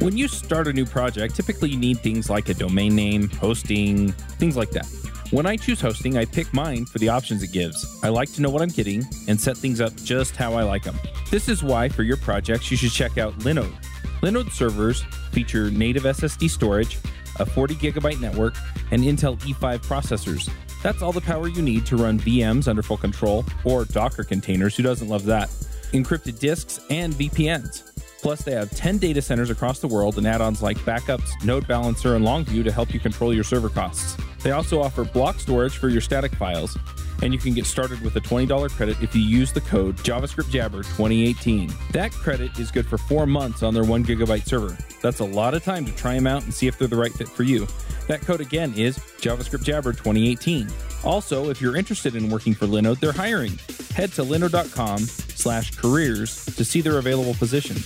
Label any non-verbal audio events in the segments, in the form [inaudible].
When you start a new project, typically you need things like a domain name, hosting, things like that. When I choose hosting, I pick mine for the options it gives. I like to know what I'm getting and set things up just how I like them. This is why, for your projects, you should check out Linode. Linode servers feature native SSD storage, a 40 gigabyte network, and Intel E5 processors. That's all the power you need to run VMs under full control or Docker containers. Who doesn't love that? Encrypted disks and VPNs. Plus, they have 10 data centers across the world and add ons like backups, Node Balancer, and Longview to help you control your server costs. They also offer block storage for your static files, and you can get started with a $20 credit if you use the code JavaScriptJabber2018. That credit is good for four months on their one gigabyte server. That's a lot of time to try them out and see if they're the right fit for you. That code again is JavaScriptJabber2018. Also, if you're interested in working for Linode, they're hiring. Head to linode.com slash careers to see their available positions.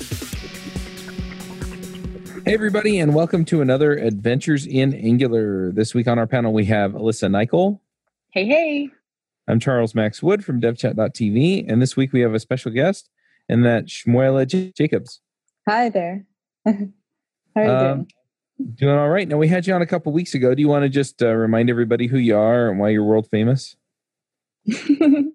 Hey, everybody, and welcome to another Adventures in Angular. This week on our panel, we have Alyssa Nicoll. Hey, hey. I'm Charles Max Wood from devchat.tv, and this week we have a special guest, and that's Shmuela J- Jacobs. Hi there. [laughs] How are you Um, doing? Doing all right. Now, we had you on a couple weeks ago. Do you want to just uh, remind everybody who you are and why you're world famous? [laughs]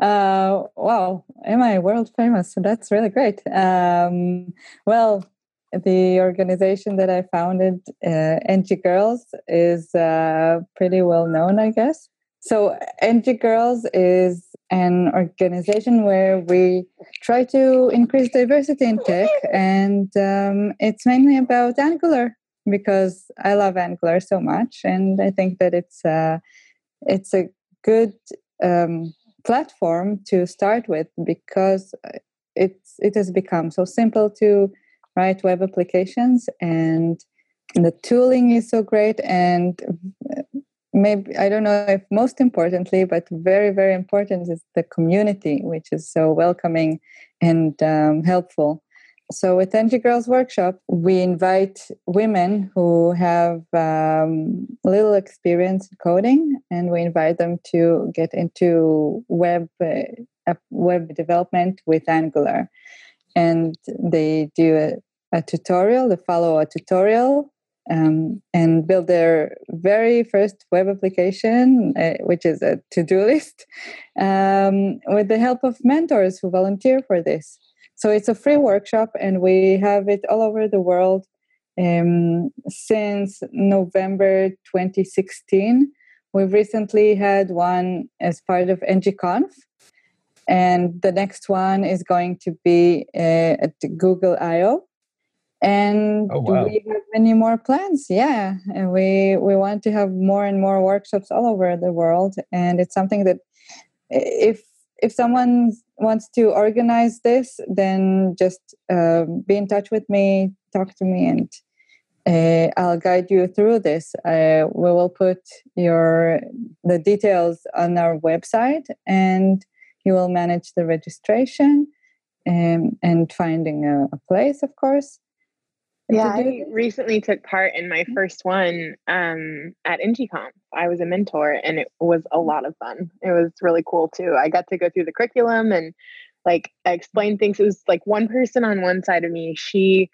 uh, wow, am I world famous? That's really great. Um, well, the organization that I founded, uh, NG Girls, is uh, pretty well known, I guess. So, NG Girls is an organization where we try to increase diversity in tech, and um, it's mainly about Angular because I love Angular so much, and I think that it's uh, it's a good um, platform to start with because it's it has become so simple to write web applications and the tooling is so great and maybe i don't know if most importantly but very very important is the community which is so welcoming and um, helpful so with NG Girls Workshop, we invite women who have um, little experience in coding, and we invite them to get into web uh, web development with Angular. And they do a, a tutorial, they follow a tutorial, um, and build their very first web application, uh, which is a to-do [laughs] list, um, with the help of mentors who volunteer for this. So it's a free workshop, and we have it all over the world um, since November 2016. We've recently had one as part of NGConf, and the next one is going to be uh, at Google I/O. And Oh, wow. we have many more plans. Yeah, and we we want to have more and more workshops all over the world, and it's something that if if someone wants to organize this, then just uh, be in touch with me, talk to me, and uh, I'll guide you through this. Uh, we will put your the details on our website, and you will manage the registration um, and finding a, a place, of course. Yeah, I recently took part in my first one um, at NGConf. I was a mentor and it was a lot of fun. It was really cool too. I got to go through the curriculum and like explain things. It was like one person on one side of me, she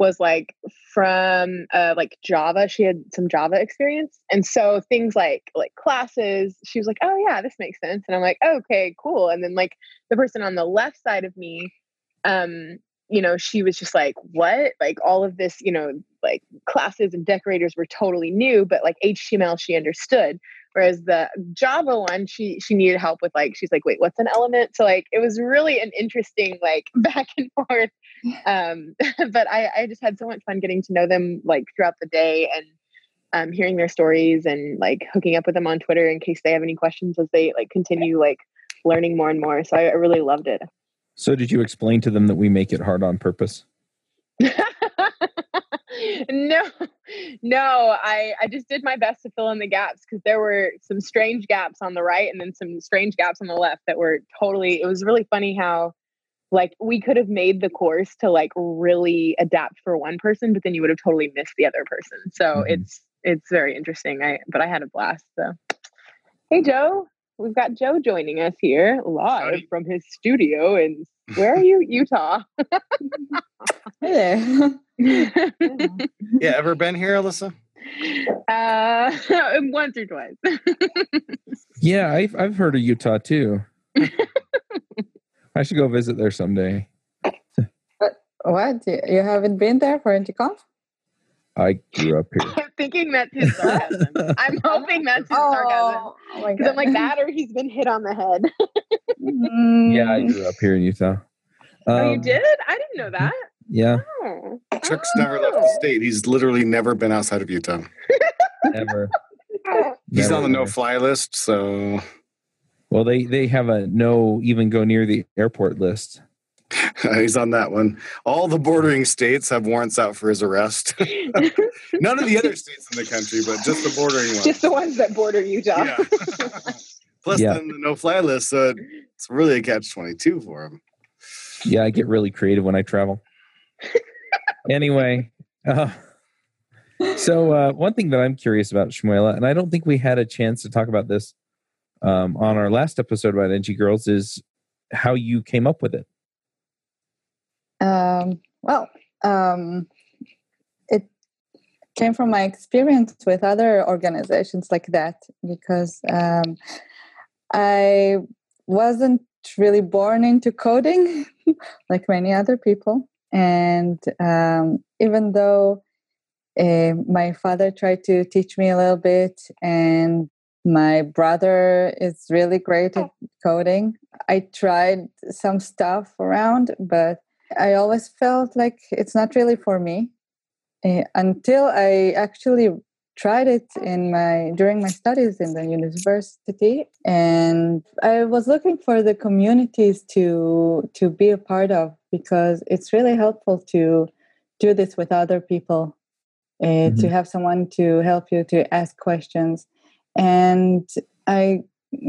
was like from uh, like Java. She had some Java experience. And so things like like classes, she was like, oh yeah, this makes sense. And I'm like, okay, cool. And then like the person on the left side of me, um, you know, she was just like, what? Like all of this, you know, like classes and decorators were totally new, but like HTML she understood. Whereas the Java one, she she needed help with like, she's like, wait, what's an element? So like it was really an interesting like [laughs] back and forth. Um, [laughs] but I, I just had so much fun getting to know them like throughout the day and um, hearing their stories and like hooking up with them on Twitter in case they have any questions as they like continue like learning more and more. So I, I really loved it. So, did you explain to them that we make it hard on purpose? [laughs] no, no, I, I just did my best to fill in the gaps because there were some strange gaps on the right and then some strange gaps on the left that were totally, it was really funny how like we could have made the course to like really adapt for one person, but then you would have totally missed the other person. So Mhm. it's, it's very interesting. I, but I had a blast. So, hey, Joe, we've got Joe joining us here live Howdy. from his studio in [laughs] where are you, Utah? [laughs] hey there. [laughs] yeah, ever been here, Alyssa? Uh, once or twice. yeah, I've I've heard of Utah too. I should go visit there someday. What? You haven't been there for NGConf? I grew up here. I'm thinking that's his sarcasm. [laughs] I'm hoping that's his oh, sarcasm. Because oh I'm like that or he's been hit on the head. Mm. yeah, I grew up here in Utah. Um, oh, you um, did? I didn't know that. Yeah. Oh. Chuck's oh. never left the state. He's literally never been outside of Utah. Never. [laughs] He's never on the no fly list, so well they they have a no even go near the airport list. [laughs] He's on that one. All the bordering states have warrants out for his arrest. [laughs] None of the other states in the country, but just the bordering ones. [laughs] Just the ones that border Utah. Yeah. Plus, yeah. then the no-fly list, so it's really a catch twenty-two for him. Yeah, I get really creative when I travel. anyway, uh, so uh, one thing that I'm curious about, Shmuela, and I don't think we had a chance to talk about this um, on our last episode about NG Girls, is how you came up with it. Um, well, um, it came from my experience with other organizations like that because um, I wasn't really born into coding [laughs] like many other people. And um, even though uh, my father tried to teach me a little bit, and my brother is really great at coding, I tried some stuff around, but I always felt like it's not really for me uh, until I actually tried it in my during my studies in the university and i was looking for the communities to to be a part of because it's really helpful to do this with other people uh, mm-hmm. to have someone to help you to ask questions and i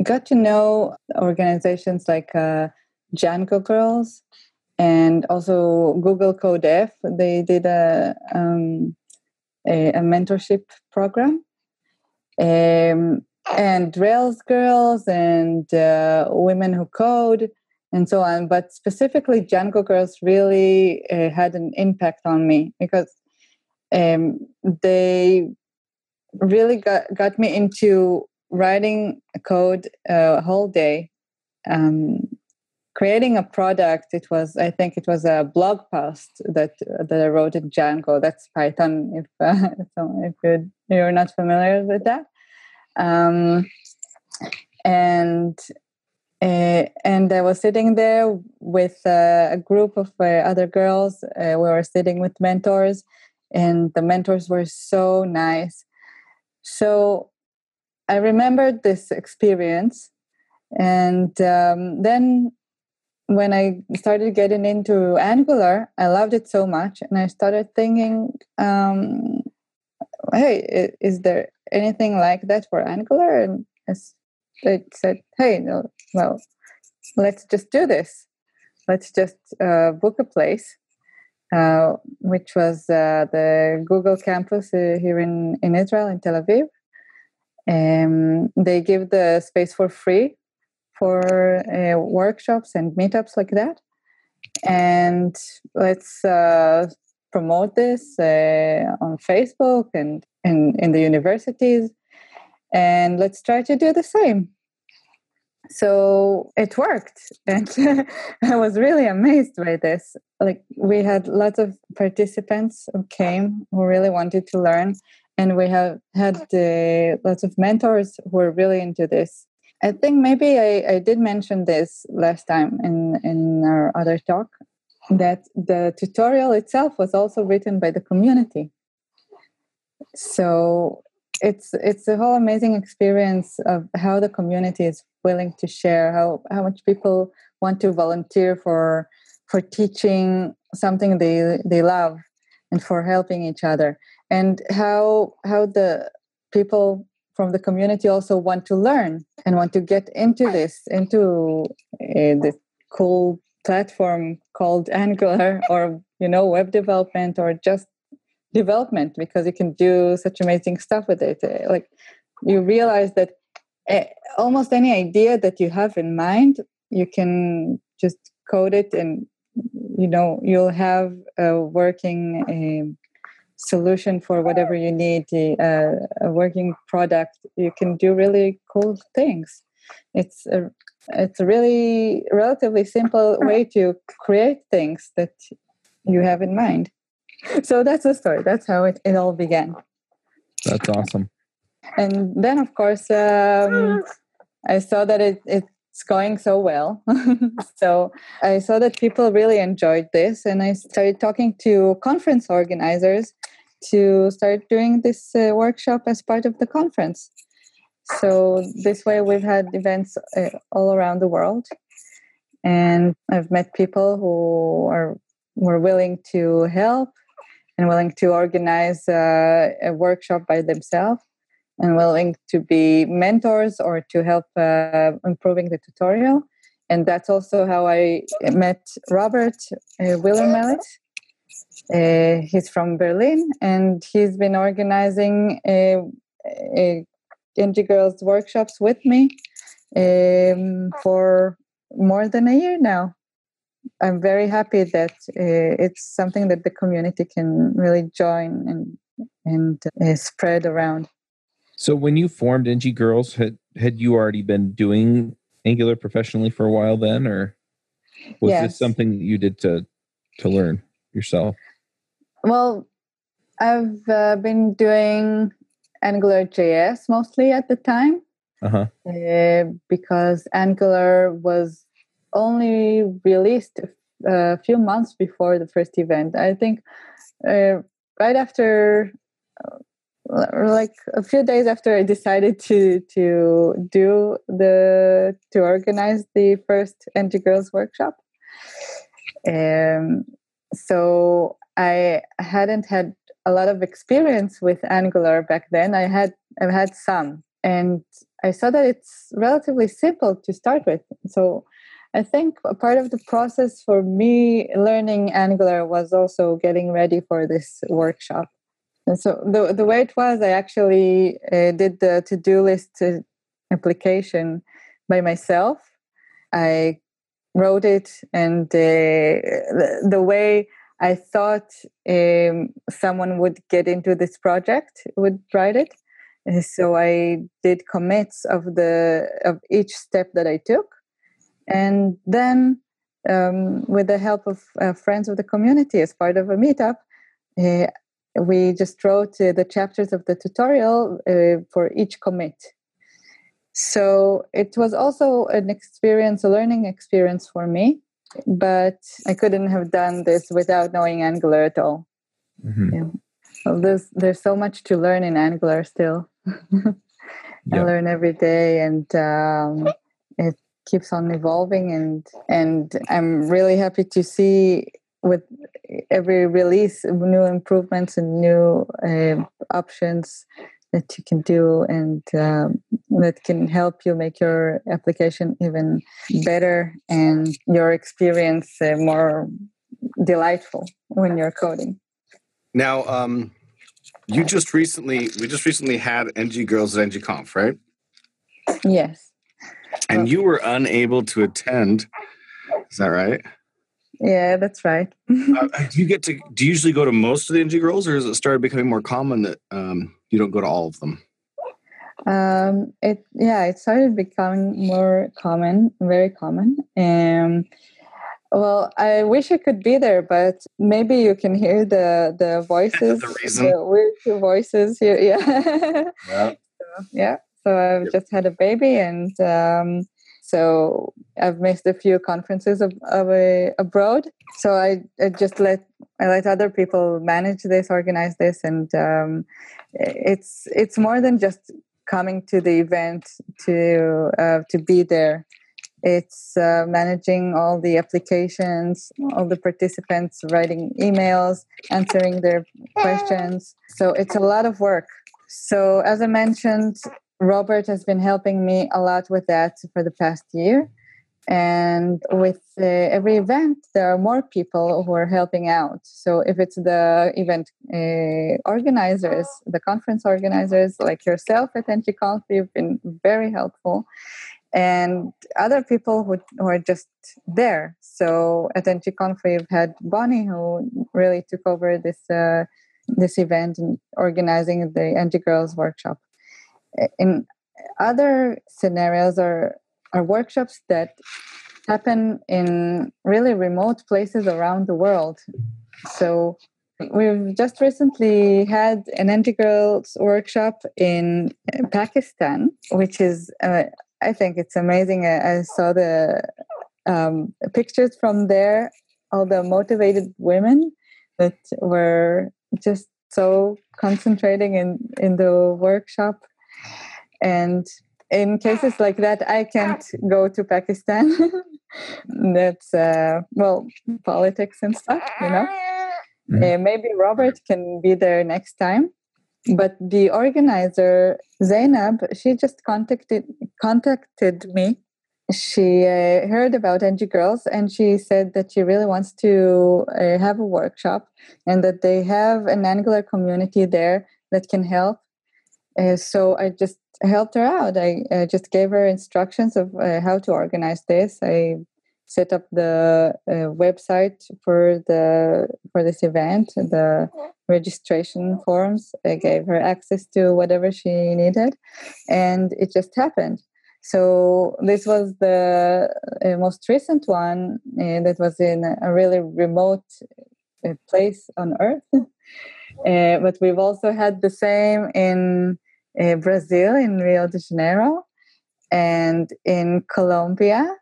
got to know organizations like uh, Django Girls and also Google CodeU. They did a, um, a, a, mentorship program. Um, and Rails Girls and uh, Women Who Code and so on. But specifically, Django Girls really uh, had an impact on me because um, they really got, got me into writing code uh, a whole day um, creating a product it was i think it was a blog post that that i wrote in django that's python if [laughs] uh, if you're, you're not familiar with that um, and uh, and I was sitting there with uh, a group of uh, other girls. Uh, we were sitting with mentors, and the mentors were so nice. So I remembered this experience, and um, then when I started getting into Angular, I loved it so much, and I started thinking, um, "Hey, is there anything like that for Angular?" And they said, "Hey, no, well, let's just do this. Let's just uh, book a place." Uh, which was uh, the Google campus uh, here in, in Israel, in Tel Aviv. Um, they give the space for free for uh, workshops and meetups like that. And let's uh, promote this uh, on Facebook and in, in the universities. And let's try to do the same. So it worked. And [laughs] I was really amazed by this. Like, we had lots of participants who came who really wanted to learn. And we have had uh, lots of mentors who were really into this I think maybe I, I did mention this last time in, in our other talk that the tutorial itself was also written by the community. So it's it's a whole amazing experience of how the community is willing to share, how, how much people want to volunteer for for teaching something they they love and for helping each other and how how the people from the community also want to learn and want to get into this into uh, this cool platform called [laughs] angular or you know web development or just development because you can do such amazing stuff with it. Uh, like you realize that uh, almost any idea that you have in mind, you can just code it and you know you'll have a working solution for whatever you need uh, a working product you can do really cool things. It's a it's a really relatively simple way to create things that you have in mind. So that's the story. That's how it, it all began. That's awesome. And then of course um, i saw that it, it it's going so well. [laughs] so I saw that people really enjoyed this, and I started talking to conference organizers to start doing this uh, workshop as part of the conference. So this way, we've had events uh, all around the world, and I've met people who are were willing to help and willing to organize uh, a workshop by themselves and willing to be mentors or to help uh, improving the tutorial. And that's also how I met Robert uh, Willemelis. Uh, he's from Berlin, and he's been organizing a, a NG Girls workshops with me um, for more than a year now. I'm very happy that uh, it's something that the community can really join and and uh, spread around. So when you formed NG Girls, had had you already been doing Angular professionally for a while then, or was yes. this something you did to to learn yourself? Well, I've uh, been doing Angular JS mostly at the time uh-huh. uh, because Angular was only released a few months before the first event. I think uh, right after like a few days after I decided to to do the to organize the first NG Girls workshop. Um, so I hadn't had a lot of experience with Angular back then. I had I've had some, and I saw that it's relatively simple to start with. So I think a part of the process for me learning Angular was also getting ready for this workshop. And so the the way it was, I actually uh, did the to do list uh, application by myself. I wrote it, and uh, the, way I thought um, someone would get into this project would write it. Uh, so I did commits of the of each step that I took, and then um, with the help of uh, friends of the community as part of a meetup, uh, we just wrote uh, the chapters of the tutorial uh, for each commit. So it was also an experience, a learning experience for me, but I couldn't have done this without knowing Angular at all. Mm-hmm. Yeah. Well, there's there's so much to learn in Angular still. [laughs] I learn every day, and um, it keeps on evolving. and And I'm really happy to see with every release new improvements and new uh, options that you can do and um, that can help you make your application even better and your experience uh, more delightful when you're coding now um, you just recently we just recently had ng girls at ngconf right yes and you were unable to attend is that right yeah, that's right. uh, do you get to? Do you usually go to most of the NG girls, or has it started becoming more common that um, you don't go to all of them? Um, it yeah, it started becoming more common, very common. Um, well, I wish I could be there, but maybe you can hear the the [laughs] voices, the, reason. the weird voices here. [laughs] Yeah, yeah. so, yeah. So I've yep. just had a baby, and um, so I've missed a few conferences of, of a, abroad. So I, I, just let I let other people manage this, organize this, and um, it's it's more than just coming to the event to uh, to be there. It's uh, managing all the applications, all the participants, writing emails, answering their questions. So it's a lot of work. So as I mentioned, Robert has been helping me a lot with that for the past year. And with uh, every event there are more people who are helping out. So if it's the event uh, organizers the conference organizers like yourself at NGConf you've been very helpful. And other people who, who are just there. So at NGConf we've had bonnie who really took over this uh, this event and organizing the NG Girls workshop. In other scenarios or are workshops that happen in really remote places around the world. So we've just recently had an Girls workshop in Pakistan, which is, uh, I think it's amazing. I, I saw the um, pictures from there, all the motivated women that were just so concentrating in, in the workshop. And in cases like that, I can't go to Pakistan. [laughs] That's uh, well, politics and stuff, you know. Mm-hmm. Uh, maybe Robert can be there next time. But the organizer Zainab, she just contacted contacted me. She uh, heard about NG Girls and she said that she really wants to uh, have a workshop and that they have an Angular community there that can help. Uh, so I just helped her out. I uh, just gave her instructions of uh, how to organize this. I set up the uh, website for the for this event, the registration forms. I gave her access to whatever she needed, and it just happened. So this was the uh, most recent one uh, that was in a really remote place on Earth. [laughs] but we've also had the same in uh, Brazil, in Rio de Janeiro, and in Colombia.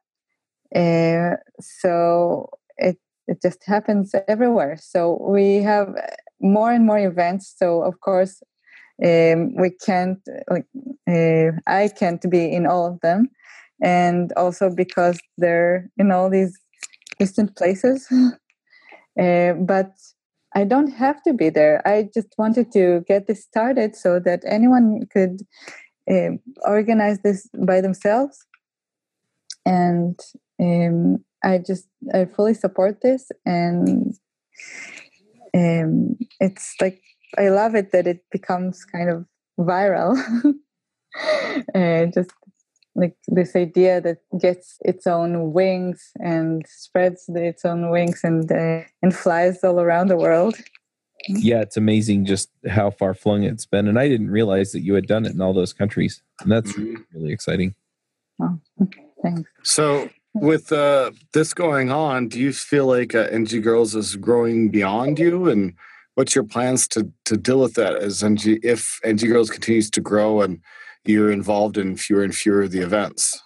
Uh, so it it just happens everywhere. So we have more and more events. So of course, um, we can't like uh, I can't be in all of them, and also because they're in all these distant places. Uh, [laughs] but I don't have to be there. I just wanted to get this started so that anyone could uh, organize this by themselves. And um, I just I fully support this, and um, it's like I love it that it becomes kind of viral. [laughs] uh, just like this idea that gets its own wings and spreads its own wings and uh, and flies all around the world. Yeah, it's amazing just how far flung it's been, and I didn't realize that you had done it in all those countries, and that's mm-hmm. really exciting. Oh, thanks. So, with uh, this going on, do you feel like uh, NG Girls is growing beyond you, and what's your plans to to deal with that as NG if NG Girls continues to grow and you're involved in fewer and fewer of the events?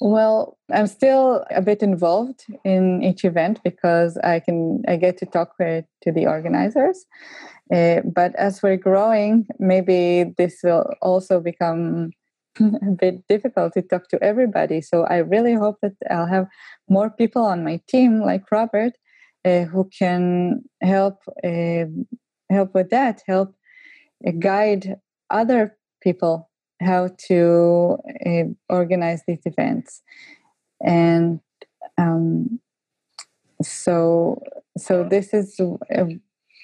Well, I'm still a bit involved in each event because I can I get to talk to the organizers. Uh, but as we're growing, maybe this will also become [laughs] a bit difficult to talk to everybody. So I really hope that I'll have more people on my team, like Robert, uh, who can help uh, help with that, help uh, guide other people how to uh, organize these events. And um, so so this is uh,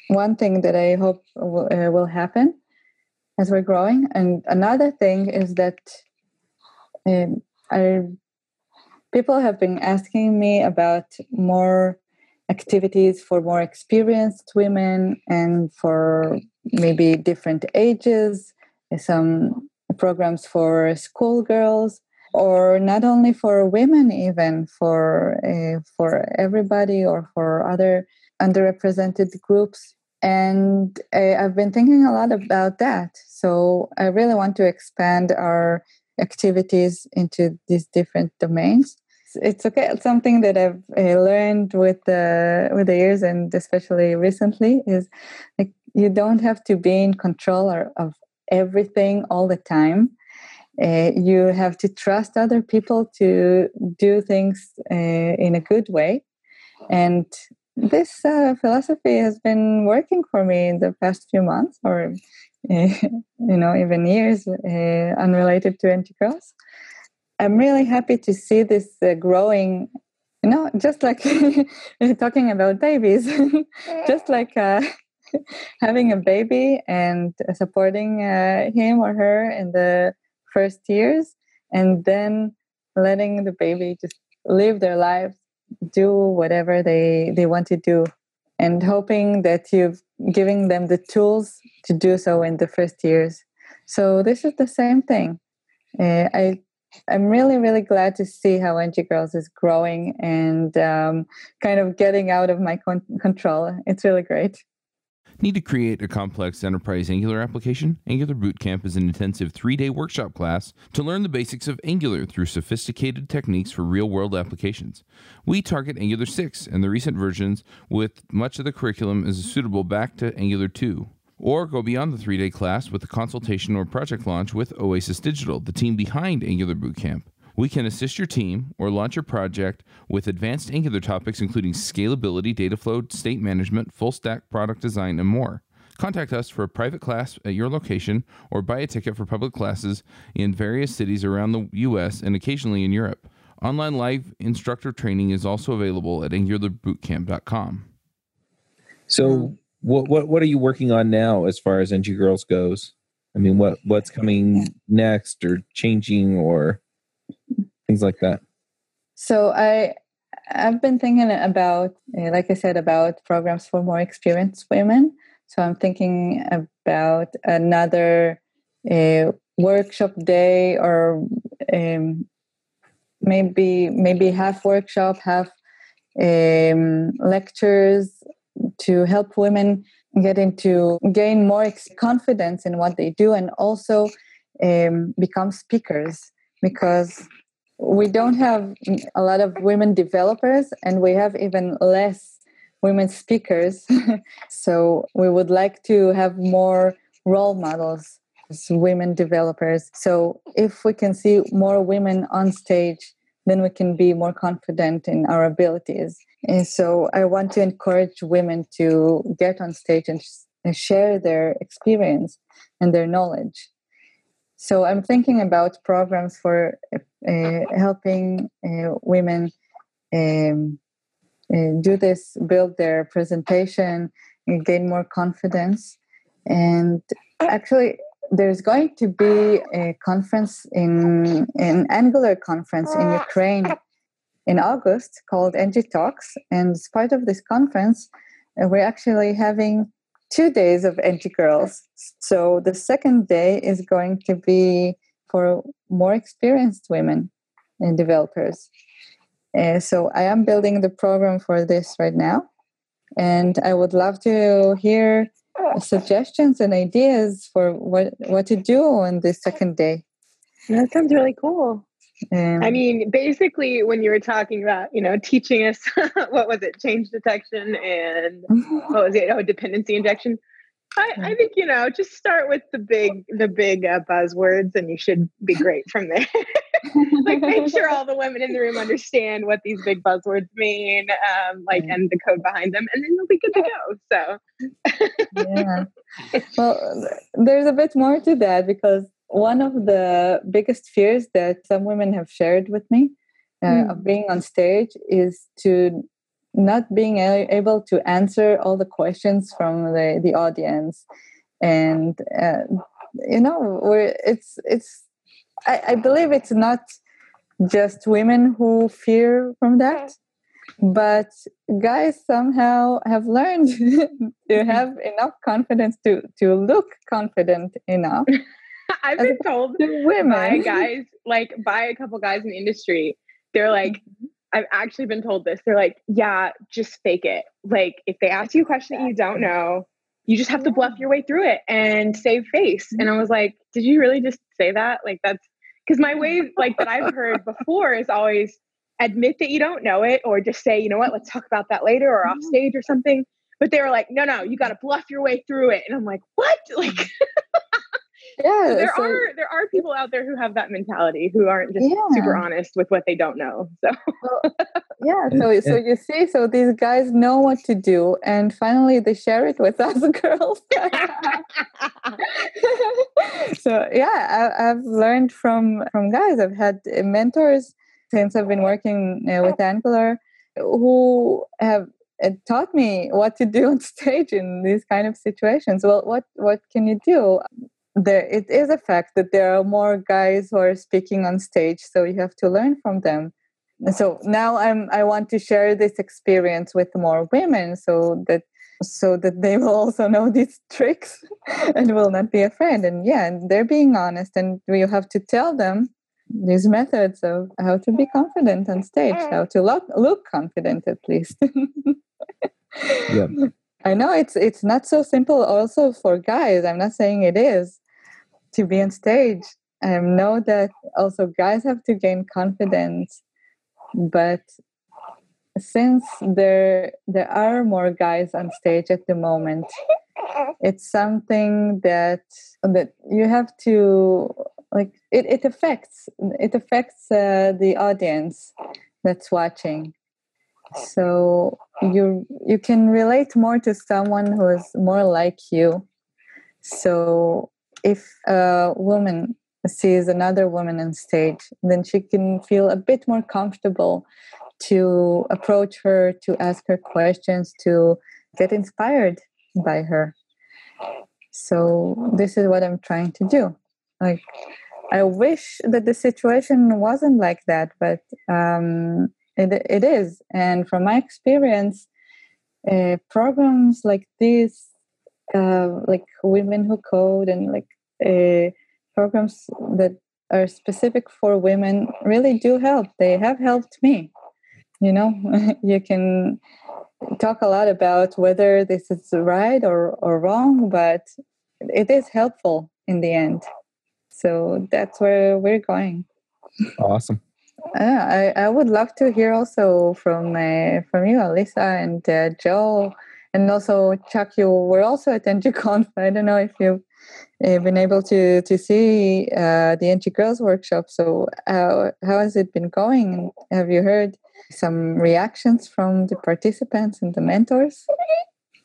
one thing that i hope will, uh, will happen as we're growing. And another thing is that um, I, people have been asking me about more activities for more experienced women and for maybe different ages some programs for schoolgirls or not only for women even for uh, for everybody or for other underrepresented groups. And uh, i've been thinking a lot about that. So i really want to expand our activities into these different domains. It's okay it's something that i've uh, learned with the with the years and especially recently is like you don't have to be in control of everything all the time. Uh, you have to trust other people to do things uh, in a good way. And this uh, philosophy has been working for me in the past few months, or uh, [laughs] you know, even years, uh, unrelated to Girls. I'm really happy to see this uh, growing. You know, just like [laughs] talking about babies, [laughs] just like uh, [laughs] having a baby and supporting uh, him or her in the first years, and then letting the baby just live their lives, do whatever they they want to do, and hoping that you've giving them the tools to do so in the first years. So this is the same thing. Uh, I I'm really, really glad to see how NG Girls is growing and um, kind of getting out of my con- control. It's really great. Need to create a complex enterprise Angular application? Angular Bootcamp is an intensive three day workshop class to learn the basics of Angular through sophisticated techniques for real world applications. We target Angular 6 and the recent versions, with much of the curriculum is suitable back to Angular 2. Or go beyond the three day class with a consultation or project launch with Oasis Digital, the team behind Angular Bootcamp. We can assist your team or launch your project with advanced Angular topics including scalability, data flow, state management, full stack product design, and more. Contact us for a private class at your location or buy a ticket for public classes in various cities around the US and occasionally in Europe. Online live instructor training is also available at angularbootcamp.com. So, hmm. what what what are you working on now as far as NG Girls goes? I mean, what what's coming next, or changing, or things like that? So I I've been thinking about, eh, like I said, about programs for more experienced women. So I'm thinking about another uh, workshop day, or um, maybe maybe half workshop, half um, lectures to help women get into gain more confidence in what they do and also um, become speakers because we don't have a lot of women developers and we have even less women speakers [laughs] so we would like to have more role models as women developers so if we can see more women on stage then we can be more confident in our abilities. And so I want to encourage women to get on stage and, and share their experience and their knowledge. So I'm thinking about programs for helping uh, women um, uh, do this, build their presentation, gain more confidence. And actually, there's going to be a conference in an Angular conference in Ukraine in August called NG Talks, and as part of this conference, uh, we're actually having two days of NG Girls. So the second day is going to be for more experienced women and developers. Uh, so I am building the program for this right now, and I would love to hear suggestions and ideas for what what to do on the second day. That sounds really cool. Um, I mean, basically, when you were talking about, you know, teaching us [laughs] what was it, change detection and [laughs] what was it, oh, dependency injection. I, I think you know, just start with the big, the big uh, buzzwords, and you should be great from there. [laughs] like, make sure all the women in the room understand what these big buzzwords mean, um, like, and the code behind them, and then they'll be good to go. So, yeah. [laughs] Well, there's a bit more to that because one of the biggest fears that some women have shared with me uh, mm. of being on stage is to not being able to answer all the questions from the, the audience and uh, you know we're, it's it's I, I believe it's not just women who fear from that but guys somehow have learned [laughs] to have enough confidence to to look confident enough [laughs] i've been told women. by guys like by a couple guys in the industry they're like mm-hmm. I've actually been told this. They're like, yeah, just fake it. Like, if they ask you a question that you don't know, you just have to bluff your way through it and save face. And I was like, did you really just say that? Like, that's because my way, like, that I've heard before is always admit that you don't know it or just say, you know what, let's talk about that later or off mm-hmm. stage or something. But they were like, no, no, you got to bluff your way through it. And I'm like, what? [laughs] Like, yeah, so there so, are there are people out there who have that mentality who aren't just yeah. super honest with what they don't know. So well, yeah so [laughs] so you see so these guys know what to do and finally they share it with [laughs] us girls [laughs] so yeah I, have learned from from guys i've had mentors since i've been working uh, with angular who have uh, taught me what to do on stage in these kind of situations well what what can you do there it is a fact that there are more guys who are speaking on stage so you have to learn from them. So now i'm i want to share this experience with more women so that so that they will also know these [laughs] tricks and will not be afraid. And yeah and they're being honest and you have to tell them these methods of how to be confident on stage how to look look confident at least. [laughs] Yeah. I know it's it's not so simple also for guys. I'm not saying it is to be on stage. I know that also guys have to gain confidence but since there there are more guys on stage at the moment it's something that that you have to like it, it affects it affects uh, the audience that's watching so you you can relate more to someone who is more like you so if a woman sees another woman on stage, then she can feel a bit more comfortable to approach her, to ask her questions, to get inspired by her. So this is what I'm trying to do. Like I wish that the situation wasn't like that, but um, it it is. And from my experience, uh, programs like this, uh, like Women Who Code, and like uh, programs that are specific for women really do help. They have helped me. You know, [laughs] you can talk a lot about whether this is right or, or wrong, but it is helpful in the end. So that's where we're going. Awesome. Uh, [laughs] I, I would love to hear also from uh, from you, Alyssa and uh, Joe, and also Chuck. You were also at NGConf. [laughs] I don't know if you uh, been able to to see uh, the NG Girls workshop. So how how has it been going? Have you heard some reactions from the participants and the mentors?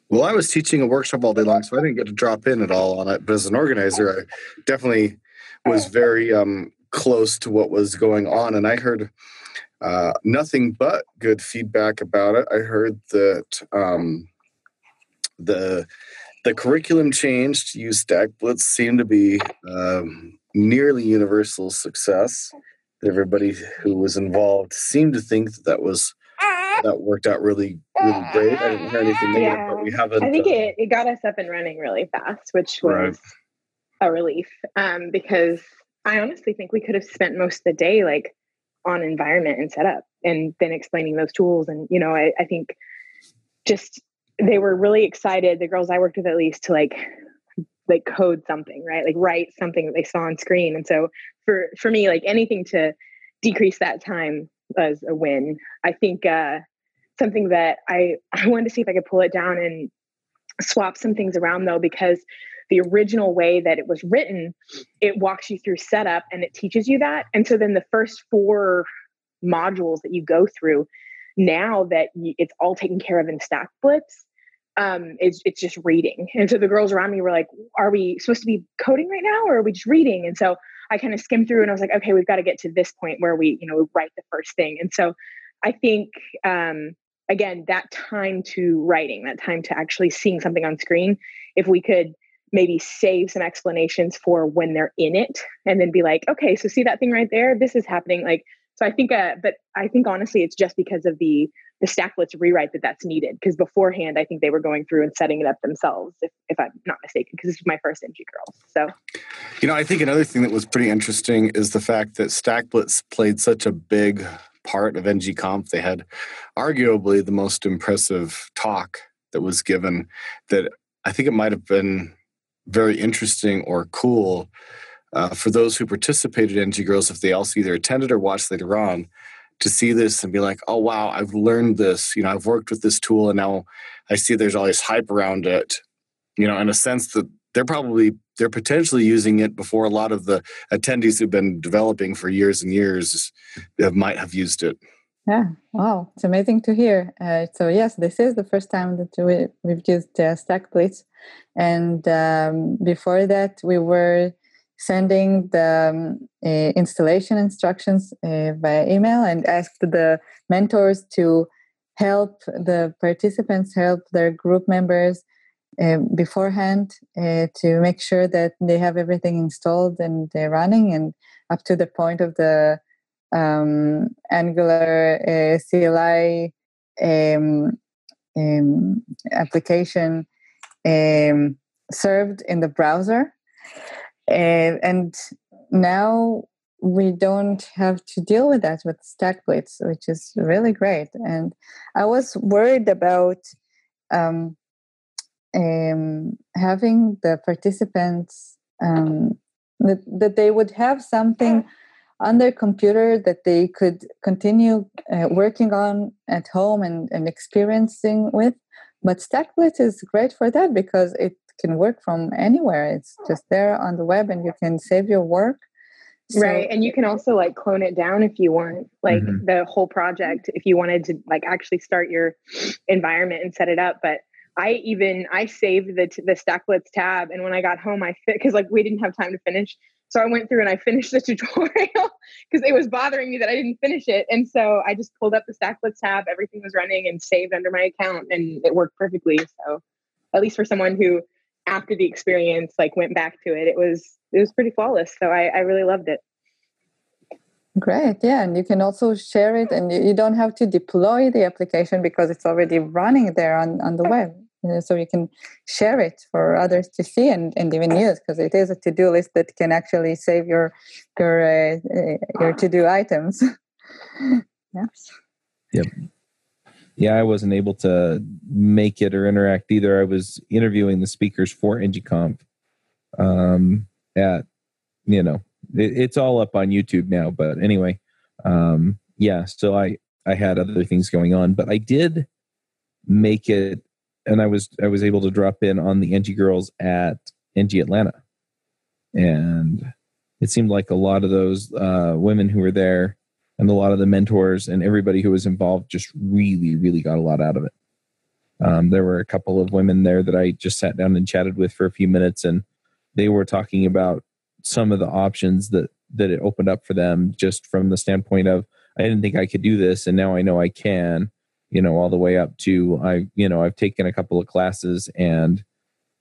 Well, I was teaching a workshop all day long, so I didn't get to drop in at all on it. But as an organizer, I definitely was very um, close to what was going on, and I heard uh, nothing but good feedback about it. I heard that um, the the curriculum changed to use StackBlitz seemed to be um, nearly universal success. Everybody who was involved seemed to think that that was that worked out really really great. I didn't hear anything negative, yeah. but we haven't. I think uh, it, it got us up and running really fast, which was right. a relief um, because I honestly think we could have spent most of the day like on environment and setup and then explaining those tools. And you know, I, I think just they were really excited the girls i worked with at least to like like code something right? Like write something that they saw on screen. And so for for me like anything to decrease that time was a win. I think uh something that i [laughs] i wanted to see if i could pull it down and swap some things around though because the original way that it was written it walks you through setup and it teaches you that. And so then the first four modules that you go through now that it's all taken care of in StackBlitz, um, it's, it's just reading. [laughs] And so the girls around me were like, are we supposed to be coding right now or are we just reading? And so I kind of skimmed through and I was like, okay, we've got to get to this point where we, you know, write the first thing. And so I think, um, again, that time to writing, that time to actually seeing something on screen, if we could maybe save some explanations for when they're in it and then be like, okay, so see that thing right there? This is happening. Like, so I think, uh, but I think honestly, it's just because of the the StackBlitz rewrite that that's needed. Because beforehand, I think they were going through and setting it up themselves, if, if I'm not mistaken. Because this is my first NG Girls. So, you know, I think another thing that was pretty interesting is the fact that StackBlitz played such a big part of NG Conf. They had arguably the most impressive talk that was given. That I think it might have been very interesting or cool uh, for those who participated in NG Girls, if they also either attended or watched later on, to see this and be like, oh, wow, I've learned this. You know, I've worked with this tool and now I see there's all this hype around it. You know, in a sense that they're probably, they're potentially using it before a lot of the attendees who've been developing for years and years have, might have used it. Yeah, wow, it's amazing to hear. Uh, so yes, this is the first time that we, we've used uh, StackBlitz, and um, before that we were sending the um, uh, installation instructions uh, via email and asked the mentors to help the participants, help their group members uh, beforehand to make sure that they have everything installed and they're running and up to the point of the um, Angular CLI um, application served in the browser. And now we don't have to deal with that with StackBlitz, which is really great. And I was worried about um, um, having the participants um, that, that they would have something on their computer that they could continue uh, working on at home and, and experiencing with. But StackBlitz is great for that because it can work from anywhere. It's just there on the web and you can save your work. So, right. And you can also like clone it down if you want, like mm-hmm. the whole project, if you wanted to like actually start your environment and set it up. But I even I saved the the StackBlitz tab, and when I got home, I fit because like we didn't have time to finish, so I went through and I finished the [laughs] tutorial because it was bothering me that I didn't finish it, and so I just pulled up the StackBlitz tab, everything was running and saved under my account, and it worked perfectly. So at least for someone who after the experience like went back to it, it was it was pretty flawless. So I, I really loved it. Great, yeah, and you can also share it, and you don't have to deploy the application because it's already running there on, on the web so you can share it for others to see and, and even use because it is a to-do list that can actually save your your uh, uh your to-do items [laughs] yeah yep yeah i wasn't able to make it or interact either. I was interviewing the speakers for ngconf um at you know it, it's all up on youtube now but anyway um yeah so i i had other things going on but i did make it and I was I was able to drop in on the NG girls at NG Atlanta, and it seemed like a lot of those uh, women who were there and a lot of the mentors and everybody who was involved just really really got a lot out of it. Um, there were a couple of women there that I just sat down and chatted with for a few minutes, and they were talking about some of the options that that it opened up for them, just from the standpoint of I didn't think I could do this, and now I know I can you know all the way up to i you know i've taken a couple of classes and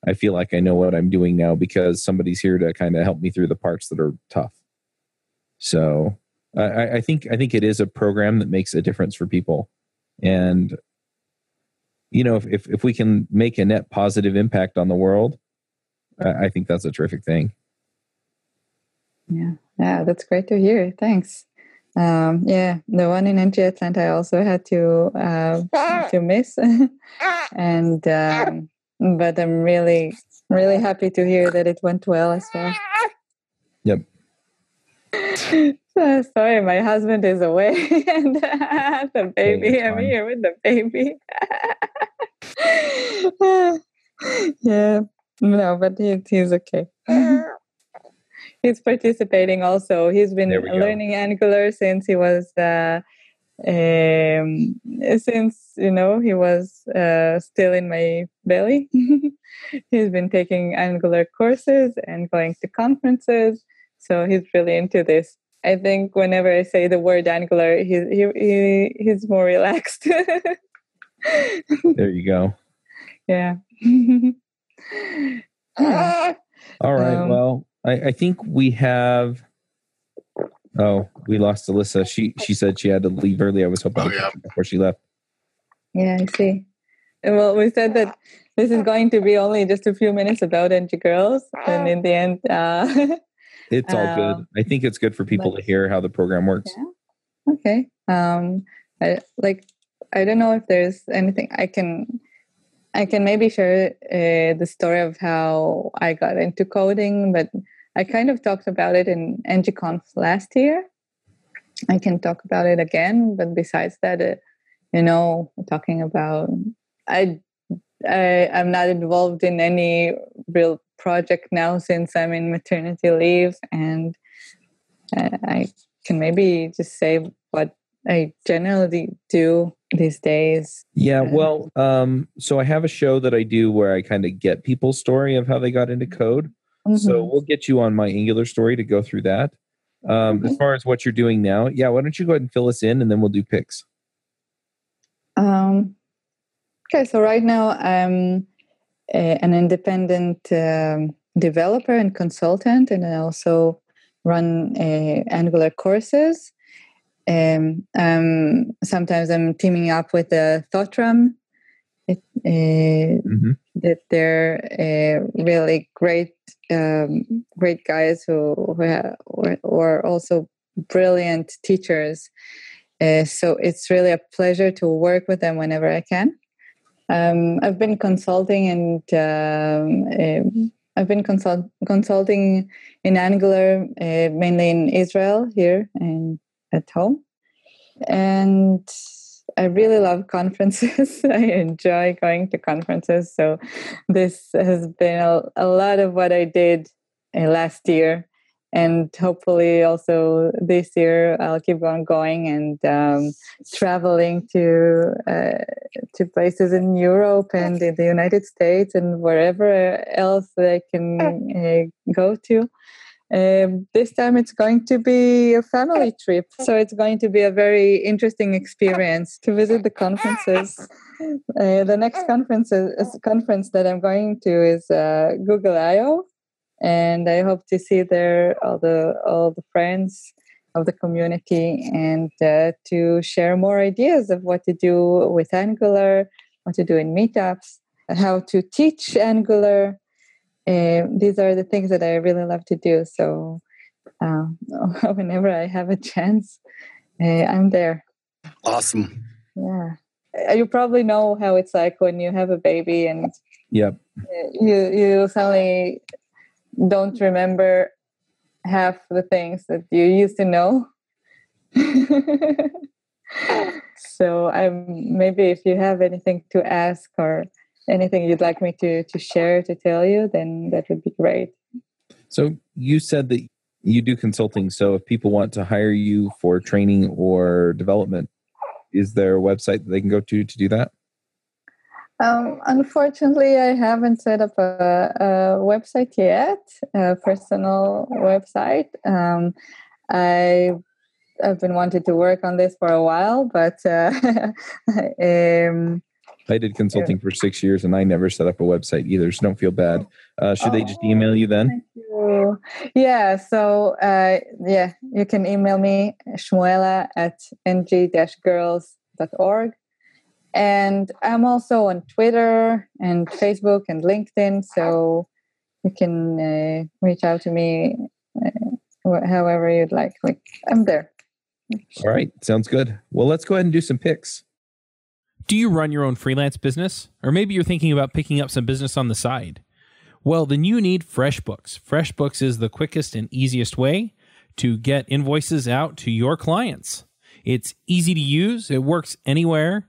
i feel like i know what i'm doing now because somebody's here to kind of help me through the parts that are tough so I, I think i think it is a program that makes a difference for people. And you know if, if, if we can make a net positive impact on the world I, I think that's a terrific thing. Yeah. Yeah that's great to hear. Thanks. Um, yeah, the one in NG Atlanta I also had to uh, [laughs] to miss, [laughs] and um, but I'm really really happy to hear that it went well as well. [laughs] Yep. So, sorry, my husband is away, [laughs] and uh, the baby. I'm here with the baby. [laughs] yeah, no, but he, he's okay [laughs] he's participating also. He's been learning go. Angular since he was uh, um, since you know he was uh, still in my belly. he's been taking Angular courses and going to conferences, so he's really into this. I think whenever I say the word Angular, he, he, he he's more relaxed. [laughs] there you go. Yeah. [laughs] All right. Um, well, I, I think we have. Oh, we lost Alyssa. She she said she had to leave early. I was hoping oh, yeah. before she left. Yeah, I see. Well, we said that this is going to be only just a few minutes about NG girls, and in the end, uh, [laughs] it's all good. Um, I think it's good for people to hear how the program works. Yeah. Okay. Um, I, like I don't know if there's anything I can I can maybe share uh, the story of how I got into coding, but I kind of talked about it in NGConf last year. I can talk about it again, but besides that, uh, you know, talking about I, I I'm not involved in any real project now since I'm in maternity leave, and uh, I can maybe just say what I generally do these days. Yeah, well, um, so I have a show that I do where I kind of get people's story of how they got into code. Mm-hmm. So we'll get you on my Angular story to go through that. Um, mm-hmm. As far as what you're doing now, yeah, why don't you go ahead and fill us in, and then we'll do picks. Um, okay, so right now I'm an independent um, developer and consultant, and I also run uh, Angular courses. Um, um, sometimes I'm teaming up with the. It, uh, mm-hmm. That they're uh, really great, um, great guys who who are also brilliant teachers. Uh, so it's really a pleasure to work with them whenever I can. Um, I've been consulting and uh, I've been consult- consulting in Angular uh, mainly in Israel here and at home, and I really love conferences. [laughs] I enjoy going to conferences. So this has been a, a lot of what I did uh, last year and hopefully also this year I'll keep on going and um, traveling to uh, to places in Europe and in the United States and wherever else I can uh, go to. Um, this time it's going to be a family trip, so it's going to be a very interesting experience to visit the conferences. Uh, the next conference conference that I'm going to is uh, Google I/O, and I hope to see there all the all the friends of the community and uh, to share more ideas of what to do with Angular, what to do in meetups, how to teach Angular. Uh, these are the things that I really love to do. So uh, [laughs] whenever I have a chance, uh, I'm there. Awesome. Yeah. Uh, you probably know how it's like when you have a baby and yep. you you suddenly don't remember half the things that you used to know. [laughs] so I'm maybe if you have anything to ask or anything you'd like me to to share to tell you, then that would be great. So you said that you do consulting. So if people want to hire you for training or development, is there a website that they can go to to do that? Um, unfortunately, I haven't set up a, a website yet, a personal website. Um, I I've been wanting to work on this for a while, but uh, [laughs] um, I did consulting for six years and I never set up a website either. So don't feel bad. Uh, should oh, they just oh, email you then? You. Yeah. So uh, yeah, you can email me shmuela at ng-girls.org and I'm also on Twitter and Facebook and LinkedIn. So you can uh, reach out to me uh, however you'd like. Like I'm there. All right, sounds good. Well, let's go ahead and do some picks. Do you run your own freelance business? Or maybe you're thinking about picking up some business on the side? Well, then you need FreshBooks. FreshBooks is the quickest and easiest way to get invoices out to your clients. It's easy to use, it works anywhere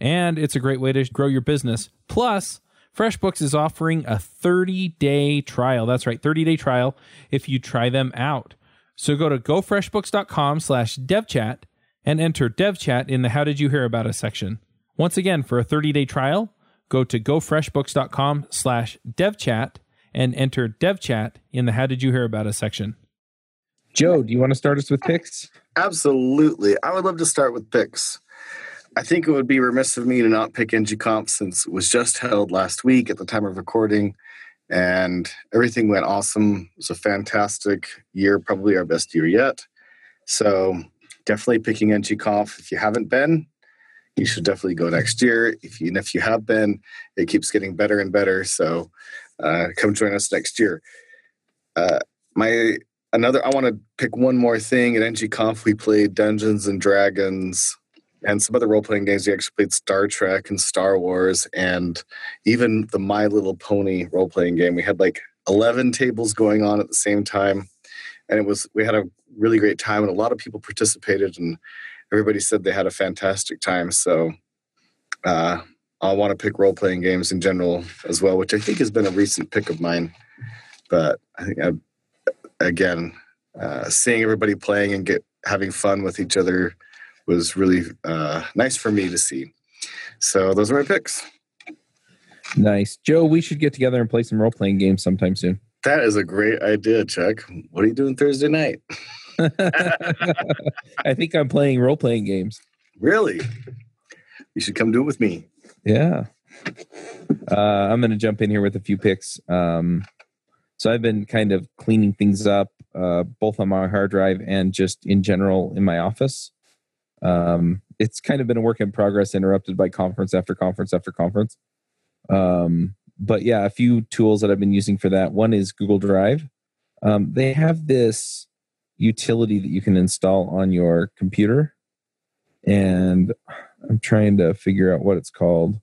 and it's a great way to grow your business. Plus, FreshBooks is offering a 30 day trial. That's right, 30 day trial if you try them out. So go to gofreshbooks.com slash devchat and enter devchat in the How Did You Hear About Us section. Once again, for a 30 day trial, go to gofreshbooks.com slash devchat and enter devchat in the How Did You Hear About Us section. Joe, do you want to start us with picks? Absolutely. I would love to start with picks. I think it would be remiss of me to not pick NGConf since it was just held last week at the time of recording, and everything went awesome. It was a fantastic year, probably our best year yet. So definitely picking NGConf. If you haven't been, you should definitely go next year. If you, if you have been, it keeps getting better and better. So uh, come join us next year. Uh, my another, I want to pick one more thing at NGConf. We played Dungeons and Dragons and some other role playing games. We actually played Star Trek and Star Wars, and even the My Little Pony role playing game. We had like 11 tables going on at the same time. And it was, we had a really great time, and a lot of people participated, and everybody said they had a fantastic time. So, uh, I want to pick role playing games in general as well, which I think has been a recent pick of mine. But I think I, again, uh, seeing everybody playing and get having fun with each other was really uh, nice for me to see. So those are my picks. Nice, Joe. We should get together and play some role playing games sometime soon. That is a great idea, Chuck. What are you doing Thursday night? [laughs] I think I'm playing role playing games. Really? You should come do it with me. Yeah. Uh, I'm going to jump in here with a few picks. Um, so I've been kind of cleaning things up, uh, both on my hard drive and just in general in my office. Um, it's kind of been a work in progress, interrupted by conference after conference after conference. Um, but yeah, a few tools that I've been using for that. One is Google Drive. Um, they have this utility that you can install on your computer, and I'm trying to figure out what it's called.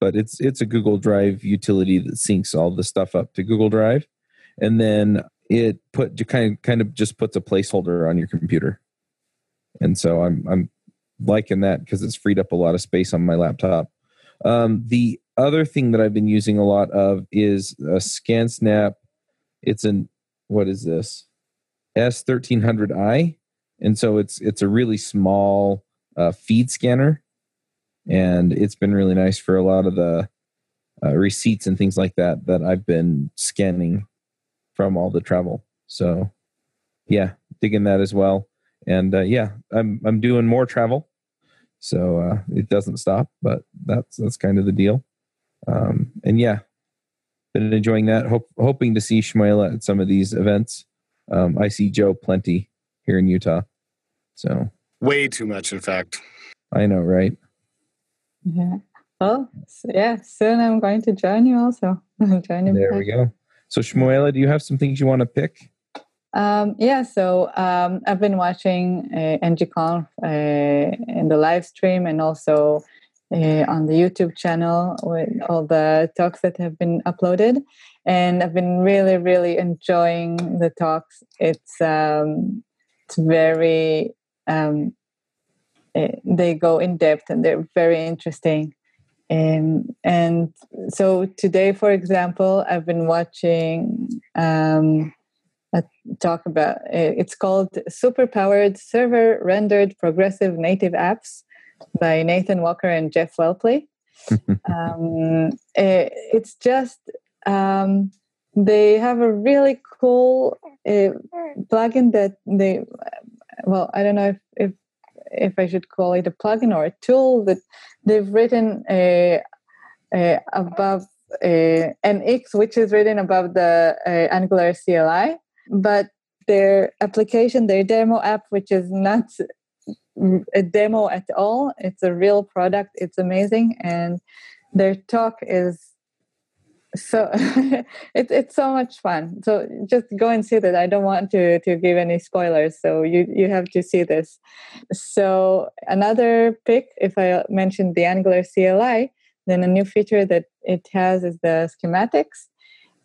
But it's it's a Google Drive utility that syncs all the stuff up to Google Drive, and then it put kind of kind of just puts a placeholder on your computer. And so I'm I'm liking that because it's freed up a lot of space on my laptop. Um, the other thing that I've been using a lot of is a ScanSnap. It's an what is this? S1300i, and so it's it's a really small uh, feed scanner, and it's been really nice for a lot of the uh, receipts and things like that that I've been scanning from all the travel. So, yeah, digging that as well. And uh, yeah, I'm I'm doing more travel, so uh, it doesn't stop. But that's that's kind of the deal. Um, and yeah, been enjoying that. Hope, hoping to see Shmuel at some of these events. Um, I see Joe plenty here in Utah. So way too much, in fact. I know, right? Yeah. Well, yeah. Soon I'm going to join you. Also, [laughs] join you. There back. we go. So Shmuela, do you have some things you want to pick? Um, yeah, so um, I've been watching uh, NGConf uh, in the live stream and also uh, on the YouTube channel with all the talks that have been uploaded. And I've been really, really enjoying the talks. It's um, it's very um, it, eh, they go in depth and they're very interesting. And and so today, for example, I've been watching um, a talk about eh, it's called "Superpowered Server Rendered Progressive Native Apps" by Nathan Walker and Jeff Whelpley. [laughs] um, it, it's just um, they have a really cool uh, plugin that they well i don't know if, if if i should call it a plugin or a tool that they've written above a, NX which is written above the uh, angular cli but their application their demo app which is not a demo at all. It's a real product. It's amazing, and their talk is so [laughs] it's it's so much fun. So just go and see that. I don't want to to give any spoilers, so you you have to see this. So another pick, if I mentioned the Angular CLI, then a new feature that it has is the schematics,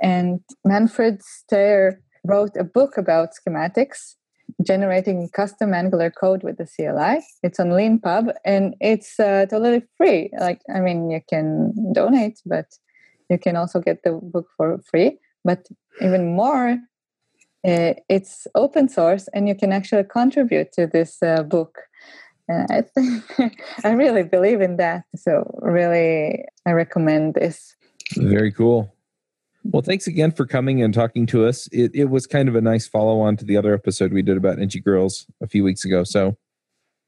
and Manfred Steyer wrote a book about schematics generating custom Angular code with the CLI. It's on Leanpub and it's uh, totally free. Like, I mean, you can donate, but you can also get the book for free. But even more, uh, it's open source and you can actually contribute to this uh, book. I think [laughs] I really believe in that. So, really, I recommend this. Very cool. Well, thanks again for coming and talking to us. It, it was kind of a nice follow on to the other episode we did about NG Girls a few weeks ago. So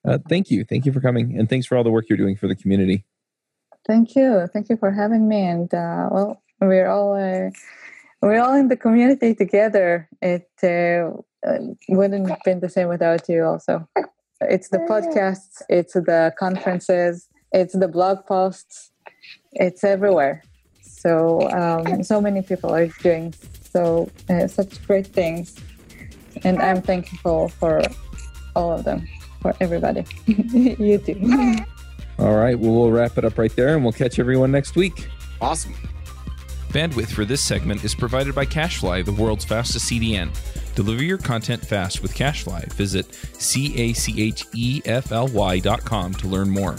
uh, thank you. Thank you for coming. And thanks for all the work you're doing for the community. Thank you. Thank you for having me. And uh, well, we're all. Uh, we're all in the community together. It uh, wouldn't have been the same without you, also. It's the podcasts, it's the conferences, it's the blog posts, it's everywhere. So um, so many people are doing so uh, such great things, and I'm thankful for all of them. for everybody. [laughs] you too. All right. Well, we'll wrap it up right there and we'll catch everyone next week. Awesome. Bandwidth for this segment is provided by CacheFly, the world's fastest CDN. Deliver your content fast with CacheFly. Visit C A C H E F L Y dot com to learn more.